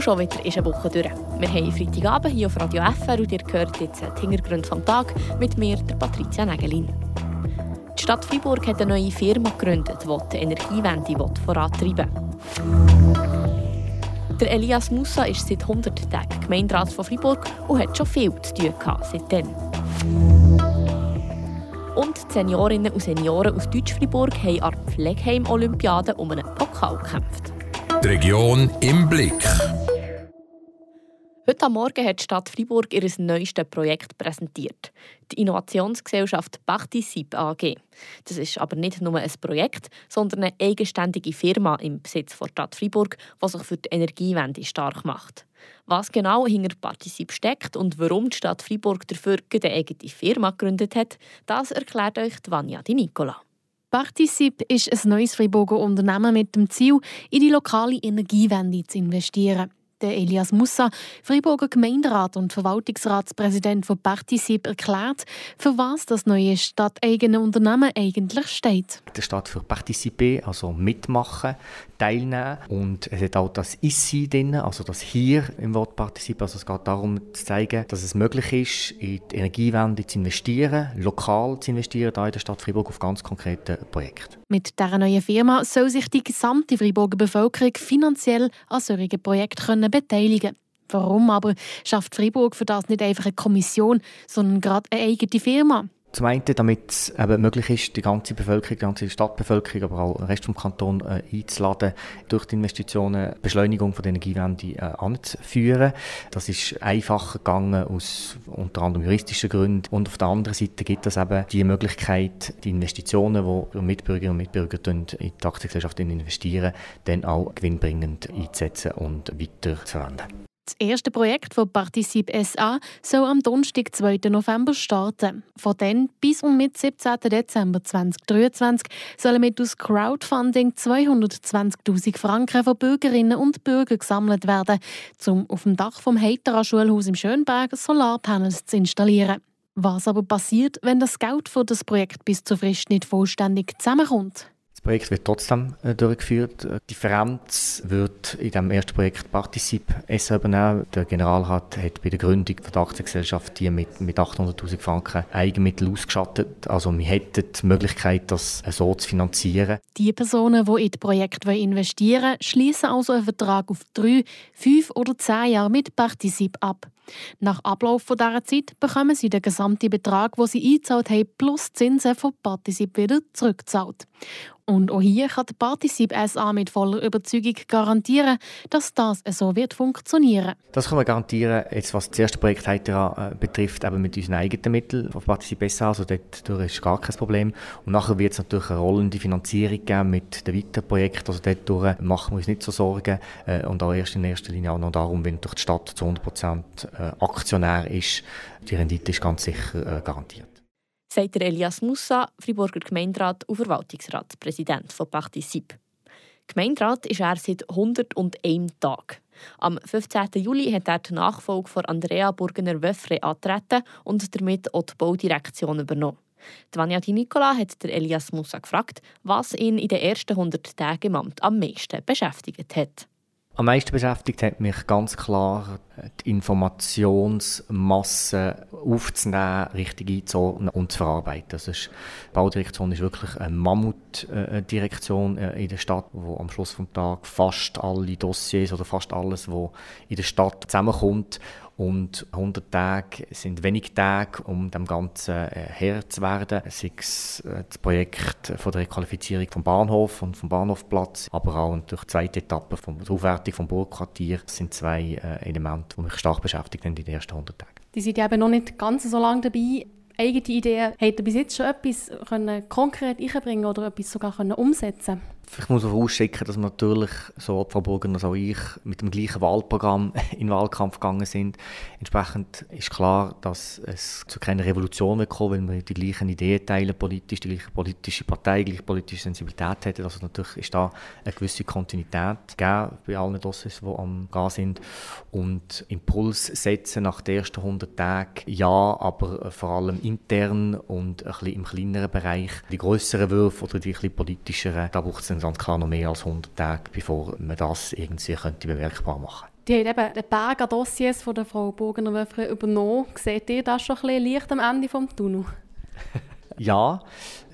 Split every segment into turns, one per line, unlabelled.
Und schon wieder ist eine Woche durch. Wir haben Freitagabend hier auf Radio FR und ihr hört jetzt die Hintergründe vom Tag mit mir, der Patricia Nägelin. Die Stadt Freiburg hat eine neue Firma gegründet, die die Energiewende vorantreiben will. Der Elias Musa ist seit 100 Tagen Gemeinderat von Freiburg und hat schon viel zu tun seitdem. Und die Seniorinnen und Senioren aus Deutsch-Fribourg haben an der Pflegeheim-Olympiade um einen Pokal gekämpft.
Die Region im Blick.
Heute Morgen hat die Stadt Freiburg ihr neuestes Projekt präsentiert. Die Innovationsgesellschaft Partizip AG. Das ist aber nicht nur ein Projekt, sondern eine eigenständige Firma im Besitz der Stadt Freiburg, die sich für die Energiewende stark macht. Was genau hinter Partizip steckt und warum die Stadt Freiburg dafür eine eigene Firma gegründet hat, das erklärt euch Vanja Di Nicola.
Partizip ist ein neues Freiburger Unternehmen mit dem Ziel, in die lokale Energiewende zu investieren. Der Elias Mussa, Freiburger Gemeinderat und Verwaltungsratspräsident von Partizip, erklärt, für was das neue stadteigene Unternehmen eigentlich steht.
Der steht für Participer, also mitmachen, teilnehmen. Und es hat auch das «Issi» drin, also das «Hier» im Wort Partizip. Also es geht darum zu zeigen, dass es möglich ist, in die Energiewende zu investieren, lokal zu investieren, hier in der Stadt Freiburg auf ganz konkrete Projekte.
Mit dieser neuen Firma soll sich die gesamte Freiburger Bevölkerung finanziell an solchen Projekten beteiligen Warum aber schafft Freiburg für das nicht einfach eine Kommission, sondern gerade eine eigene Firma?
Zum einen, damit es eben möglich ist, die ganze Bevölkerung, die ganze Stadtbevölkerung, aber auch den Rest des Kantons äh, einzuladen, durch die Investitionen Beschleunigung von der Energiewende äh, anzuführen. Das ist einfacher gegangen aus unter anderem juristischen Gründen. Und auf der anderen Seite gibt es eben die Möglichkeit, die Investitionen, die Mitbürgerinnen und Mitbürger in die Aktiengesellschaft investieren, dann auch gewinnbringend einzusetzen und weiter zu verwenden.
Das erste Projekt von Partizip SA soll am Donnerstag, 2. November starten. Von dann bis und mit 17. Dezember 2023 sollen mit aus Crowdfunding 220.000 Franken von Bürgerinnen und Bürgern gesammelt werden, um auf dem Dach vom Heitera Schulhaus im Schönberg Solarpanels zu installieren. Was aber passiert, wenn das Geld für das Projekt bis zur Frist nicht vollständig zusammenkommt?
Das Projekt wird trotzdem äh, durchgeführt. Die Differenz wird in dem ersten Projekt Partizip SA übernehmen. Der Generalrat hat bei der Gründung der Aktiengesellschaft die mit, mit 800'000 Franken Eigenmittel ausgeschattet. Also wir hätten die Möglichkeit, das so zu finanzieren.
Die Personen, die in das Projekt investieren wollen, schließen also einen Vertrag auf drei, fünf oder zehn Jahre mit Partizip ab. Nach Ablauf dieser Zeit bekommen sie den gesamten Betrag, den sie eingezahlt haben, plus Zinsen von Partizip wieder zurückgezahlt. Und auch hier kann die Partizip SA mit voller Überzeugung garantieren, dass das so wird funktionieren.
Das kann man garantieren, jetzt was das erste Projekt Heitera äh, betrifft, eben mit unseren eigenen Mitteln von Partizip SA, also dort ist gar kein Problem. Und nachher wird es natürlich eine rollende Finanzierung geben mit den weiteren Projekten, also dort machen wir uns nicht so Sorgen. Äh, und auch erst in erster Linie auch noch darum, wenn durch die Stadt zu 100 Prozent äh, Aktionär ist, die Rendite ist ganz sicher garantiert
sagt Elias Mussa, Friburger Gemeinderat und Verwaltungsratspräsident von Partizip. Gemeinderat ist er seit 101 Tagen. Am 15. Juli hat er die Nachfolge von Andrea Burgener-Wöffre antreten und damit auch die Baudirektion übernommen. Die Di Nicola hat Elias Mussa gefragt, was ihn in den ersten 100 Tagen im Amt am meisten beschäftigt hat.
Am meisten beschäftigt hat mich ganz klar die Informationsmasse aufzunehmen, richtig einzuordnen und zu verarbeiten. Das ist, die Baudirektion ist wirklich eine Mammutdirektion in der Stadt, wo am Schluss des Tages fast alle Dossiers oder fast alles, was in der Stadt zusammenkommt und 100 Tage sind wenig Tage, um dem Ganzen äh, Herr zu werden. Sei es äh, das Projekt von der Requalifizierung vom Bahnhof und vom Bahnhofplatz, aber auch durch die zweite Etappe von der Aufwertung vom Burgquartier. Das sind zwei äh, Elemente, die mich stark beschäftigt haben in den ersten 100 Tagen.
Die sind ja eben noch nicht ganz so lange dabei. Eigene Ideen, hat er bis jetzt schon etwas können konkret einbringen oder etwas sogar können umsetzen
ich muss vorausschicken, dass wir natürlich, so Frau Burger als auch ich, mit dem gleichen Wahlprogramm in den Wahlkampf gegangen sind. Entsprechend ist klar, dass es zu keiner Revolution wird kommen, weil wir die gleichen Ideen teilen politisch, die gleiche politische Partei, die gleiche politische Sensibilität hätten. Also natürlich ist da eine gewisse Kontinuität gegeben bei allen Dossiers, die am Gehen sind. Und Impuls setzen nach den ersten 100 Tagen, ja, aber vor allem intern und ein bisschen im kleineren Bereich. Die größeren Würfe oder die ein bisschen politischeren, da braucht es dann ganz klar noch mehr als 100 Tage, bevor man das irgendwie könnte bemerkbar machen könnte.
Die haben eben den Berg an Dossiers von der Frau Bogener-Wöfre übernommen. Seht ihr das schon ein bisschen Licht am Ende des Tunnels?
ja,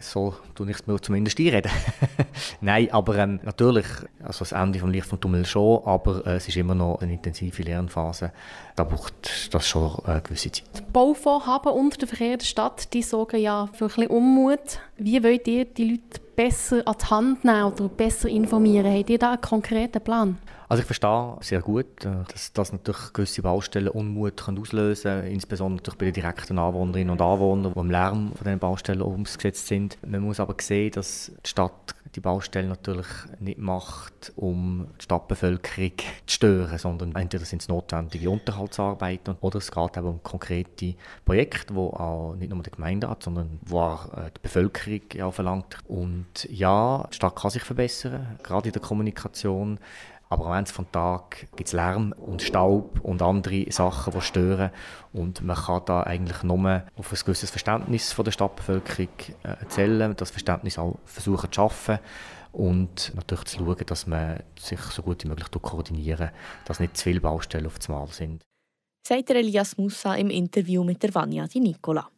so tue ich es mir zumindest einreden. Nein, aber ähm, natürlich, also das Ende vom Licht vom Tunnel schon, aber äh, es ist immer noch eine intensive Lernphase. Da braucht das schon eine gewisse Zeit.
Bauvorhaben unter der Verkehr der Stadt, die sorgen ja für ein bisschen Unmut. Wie wollt ihr die Leute besser an die Hand nehmen oder besser informieren? Habt ihr da einen konkreten Plan?
Also ich verstehe sehr gut, äh, dass das natürlich gewisse Baustellen Unmut auslösen kann, insbesondere natürlich bei den direkten Anwohnerinnen und Anwohnern, die im Lärm von diesen Baustellen umgesetzt sind. Man muss aber sehen, dass die Stadt die Baustellen natürlich nicht macht, um die Stadtbevölkerung zu stören, sondern entweder sind es notwendige Unterhaltsarbeiten oder es geht eben um konkrete Projekte, wo auch nicht nur der Gemeinderat, sondern wo auch äh, die Bevölkerung ja verlangt. Und ja, die Stadt kann sich verbessern, gerade in der Kommunikation. Aber am Ende des Tages gibt es Lärm und Staub und andere Sachen, die stören. Und man kann da eigentlich nur auf ein gewisses Verständnis von der Stadtbevölkerung äh, zählen, das Verständnis auch versuchen zu schaffen und natürlich zu schauen, dass man sich so gut wie möglich koordinieren dass nicht zu viele Baustellen auf einmal sind.
Sagt Elias Musa im Interview mit der Vanya Di Nicola.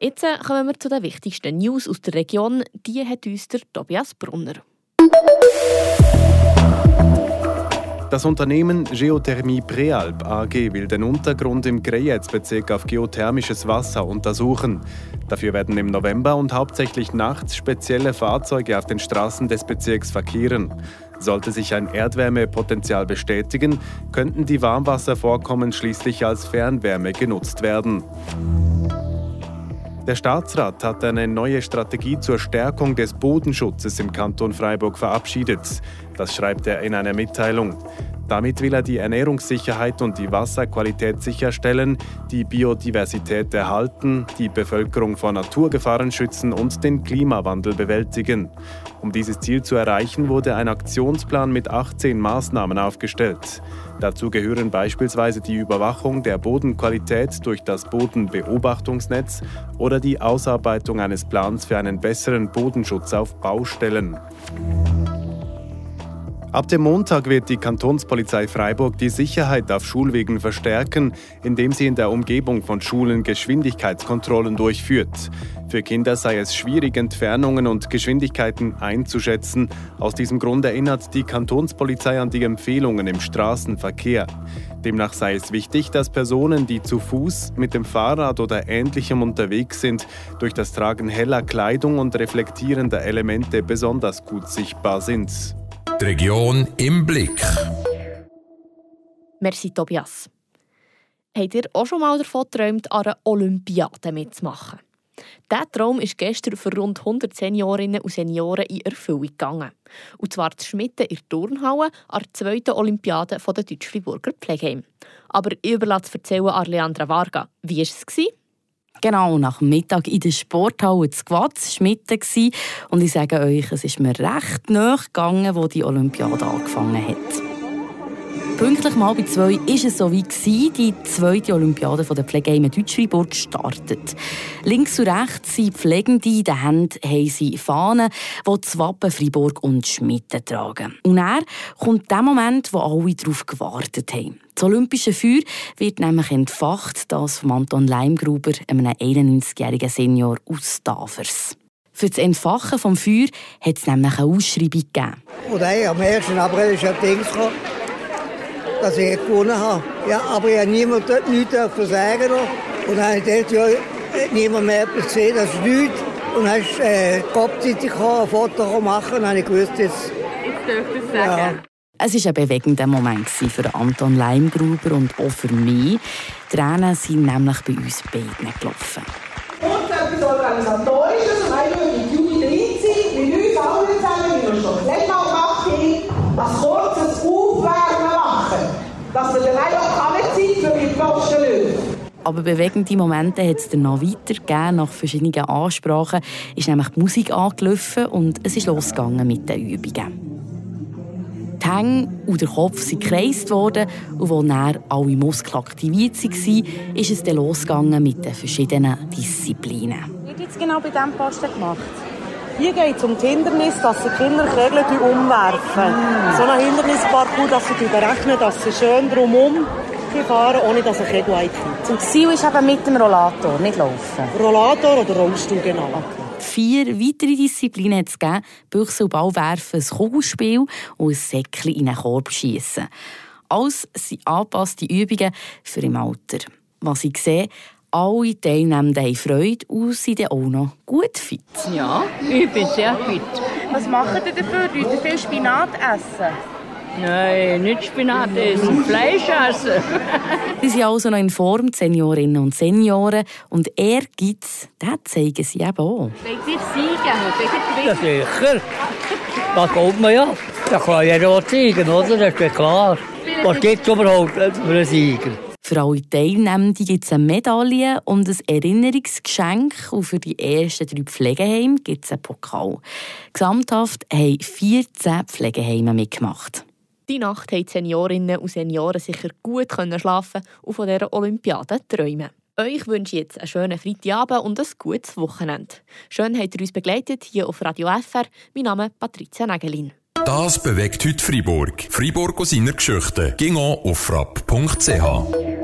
Jetzt äh, kommen wir zu den wichtigsten News aus der Region. Die hat uns der Tobias Brunner.
Das Unternehmen Geothermie Prealp AG will den Untergrund im Grejez-Bezirk auf geothermisches Wasser untersuchen. Dafür werden im November und hauptsächlich nachts spezielle Fahrzeuge auf den Straßen des Bezirks verkehren. Sollte sich ein Erdwärmepotenzial bestätigen, könnten die Warmwasservorkommen schließlich als Fernwärme genutzt werden. Der Staatsrat hat eine neue Strategie zur Stärkung des Bodenschutzes im Kanton Freiburg verabschiedet. Das schreibt er in einer Mitteilung. Damit will er die Ernährungssicherheit und die Wasserqualität sicherstellen, die Biodiversität erhalten, die Bevölkerung vor Naturgefahren schützen und den Klimawandel bewältigen. Um dieses Ziel zu erreichen, wurde ein Aktionsplan mit 18 Maßnahmen aufgestellt. Dazu gehören beispielsweise die Überwachung der Bodenqualität durch das Bodenbeobachtungsnetz oder die Ausarbeitung eines Plans für einen besseren Bodenschutz auf Baustellen. Ab dem Montag wird die Kantonspolizei Freiburg die Sicherheit auf Schulwegen verstärken, indem sie in der Umgebung von Schulen Geschwindigkeitskontrollen durchführt. Für Kinder sei es schwierig, Entfernungen und Geschwindigkeiten einzuschätzen. Aus diesem Grund erinnert die Kantonspolizei an die Empfehlungen im Straßenverkehr. Demnach sei es wichtig, dass Personen, die zu Fuß, mit dem Fahrrad oder ähnlichem unterwegs sind, durch das Tragen heller Kleidung und reflektierender Elemente besonders gut sichtbar sind.
Die Region im Blick.
Merci, Tobias. Habt ihr auch schon mal davon geträumt, an einer Olympiade mitzumachen? Dieser Traum ist gestern für rund 100 Seniorinnen und Senioren in Erfüllung gegangen. Und zwar zu Schmitten in der Turnhalle an der zweiten Olympiade der Deutsch-Friburger Pflegeheim. Aber ich überlasse erzählen an Leandra Varga. Wie war es?
Genau, nach dem Mittag in der Sporthalle zu Gwadz, Schmitten Und ich sage euch, es ist mir recht nahe gegangen, wo die Olympiade angefangen hat. Pünktlich mal bei zwei war es so wie die zweite Olympiade der Pflegeheime Deutschfreiburg gestartet. Links und rechts sind Pflegende, in den Händen haben sie Fahnen, die das Wappen Freiburg und Schmitten tragen. Und dann kommt der Moment, wo alle darauf gewartet haben. Das Olympische Feuer wird nämlich entfacht, das von Anton Leimgruber, einem 91-jährigen Senior aus Tafers. Für das Entfachen des Feuer hat es nämlich eine Ausschreibung gegeben.
Und hey, am 1. April ist ein Ding gekommen, dass ich gewonnen habe. Ja, aber ich habe niemand dort nichts sagen Und dann habe ich dort ja, niemand mehr etwas gesehen, das ist nichts. Und dann ist äh, die ein Foto machen und dann habe ich gewusst, jetzt...
Jetzt dürft ihr es sagen. Ja. Es war ein bewegender Moment für Anton Leimgruber und auch für mich. Die Tränen sind nämlich bei uns beiden gelaufen.
Und etwas Organisatorisches,
Aber bewegende Momente hat es dann noch weitergegeben. Nach verschiedenen Ansprachen ist nämlich die Musik angelaufen und es ist losgegangen mit den Übungen. Die Hänge und der Kopf sind gekreist worden und als dann alle Muskeln aktiviert waren, ist es dann losgegangen mit den verschiedenen Disziplinen.
Was wird jetzt genau bei diesem Posten gemacht? Hier geht es um das Hindernis, dass die Kinder Kegel umwerfen. Mm. So ein Hindernisparcours, dass sie berechnen, dass sie schön drumherum fahren, ohne dass ein Kegel einfällt.
Und das Ziel ist eben mit dem Rollator, nicht laufen?
Rollator oder Rollstuhl, genau.
Okay. Vier weitere Disziplinen hat es gegeben. Büchse und Ball werfen, ein Kugelspiel und ein Säckchen in einen Korb schiessen. Alles sind angepasste Übungen für im Alter. Was ich sehe, alle Teilnehmenden haben Freude und sind auch noch gut fit.
Ja, ich bin sehr fit.
Was machen Sie dafür? Leute viel Spinat essen?
Nein, nicht Spinat essen, Fleisch essen.
sie sind also noch in Form, die Seniorinnen und Senioren. Und Ehrgeiz, das zeigen sie eben auch.
Wollt ihr siegen?
Ja, sicher. Das glaubt man ja. Da kann jeder was zeigen, oder? Das ist klar. Was gibt es überhaupt für einen Sieger?
Für alle Teilnehmenden gibt es eine Medaille und ein Erinnerungsgeschenk. Und für die ersten drei Pflegeheime gibt es einen Pokal. Gesamthaft haben 14 Pflegeheime mitgemacht.
Die Nacht haben Seniorinnen und Senioren sicher gut schlafen und von dieser Olympiade träumen. Euch wünsche ich jetzt einen schönen Freitagabend und ein gutes Wochenende. Schön, habt ihr uns begleitet hier auf Radio FR. Mein Name ist Patricia Nagelin.
Das bewegt heute Freiburg. Freiburg aus seiner Geschichte. Ging auf frapp.ch.